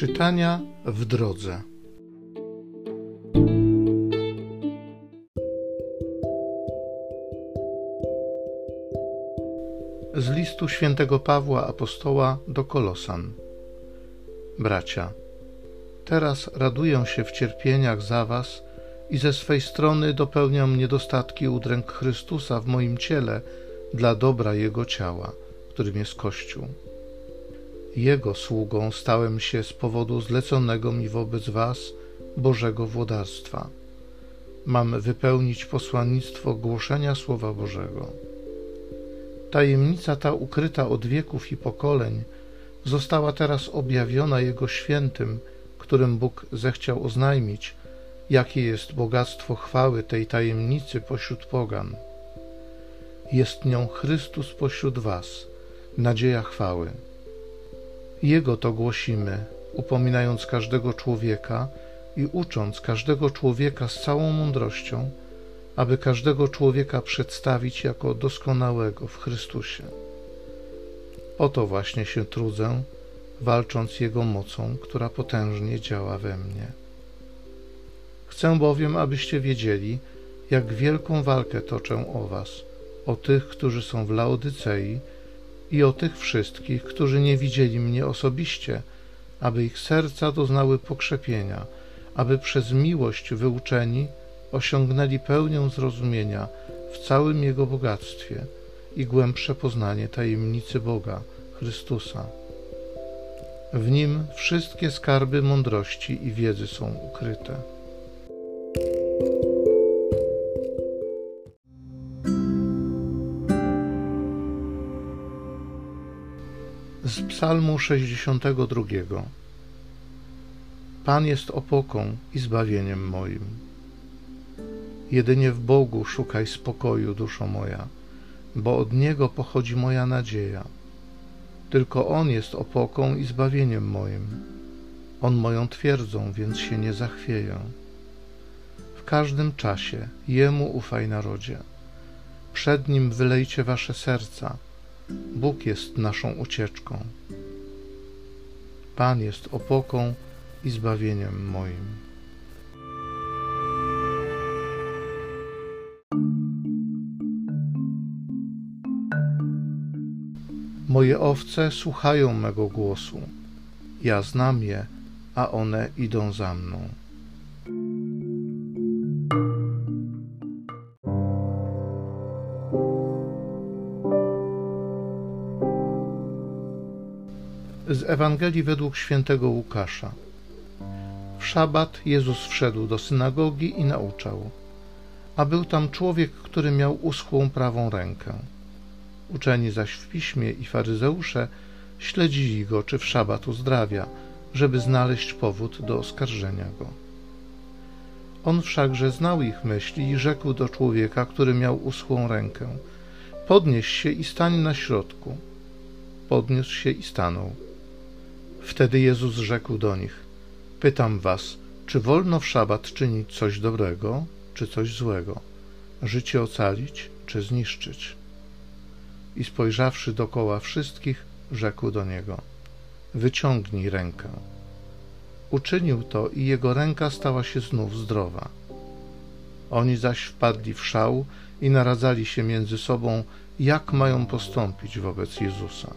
Czytania w drodze. Z listu świętego Pawła apostoła do Kolosan. Bracia, teraz raduję się w cierpieniach za was i ze swej strony dopełniam niedostatki udręk Chrystusa w moim ciele dla dobra Jego ciała, którym jest Kościół jego sługą stałem się z powodu zleconego mi wobec Was Bożego włodarstwa. Mam wypełnić posłannictwo głoszenia Słowa Bożego. Tajemnica ta ukryta od wieków i pokoleń została teraz objawiona Jego świętym, którym Bóg zechciał oznajmić, jakie jest bogactwo chwały tej tajemnicy pośród pogan. Jest nią Chrystus pośród Was, nadzieja chwały. Jego to głosimy, upominając każdego człowieka i ucząc każdego człowieka z całą mądrością, aby każdego człowieka przedstawić jako doskonałego w Chrystusie. Oto właśnie się trudzę, walcząc Jego mocą, która potężnie działa we mnie. Chcę bowiem, abyście wiedzieli, jak wielką walkę toczę o Was, o tych, którzy są w Laodycei i o tych wszystkich, którzy nie widzieli mnie osobiście, aby ich serca doznały pokrzepienia, aby przez miłość wyuczeni osiągnęli pełnię zrozumienia w całym Jego bogactwie i głębsze poznanie tajemnicy Boga, Chrystusa. W Nim wszystkie skarby mądrości i wiedzy są ukryte. Z Psalmu 62. Pan jest opoką i zbawieniem moim. Jedynie w Bogu szukaj spokoju, duszo moja, bo od Niego pochodzi moja nadzieja. Tylko On jest opoką i zbawieniem moim. On moją twierdzą, więc się nie zachwieję. W każdym czasie Jemu ufaj narodzie. Przed Nim wylejcie wasze serca – Bóg jest naszą ucieczką. Pan jest opoką i zbawieniem moim. Moje owce słuchają mego głosu. Ja znam je, a one idą za mną. Z Ewangelii według świętego Łukasza. W szabat Jezus wszedł do synagogi i nauczał. A był tam człowiek, który miał uschłą prawą rękę. Uczeni zaś w piśmie i faryzeusze śledzili go, czy w szabat uzdrawia, żeby znaleźć powód do oskarżenia go. On wszakże znał ich myśli i rzekł do człowieka, który miał uschłą rękę: Podnieś się i stań na środku. Podniósł się i stanął. Wtedy Jezus rzekł do nich: Pytam was, czy wolno w szabat czynić coś dobrego, czy coś złego, życie ocalić, czy zniszczyć? I spojrzawszy dokoła wszystkich, rzekł do niego: Wyciągnij rękę. Uczynił to i jego ręka stała się znów zdrowa. Oni zaś wpadli w szał i naradzali się między sobą, jak mają postąpić wobec Jezusa.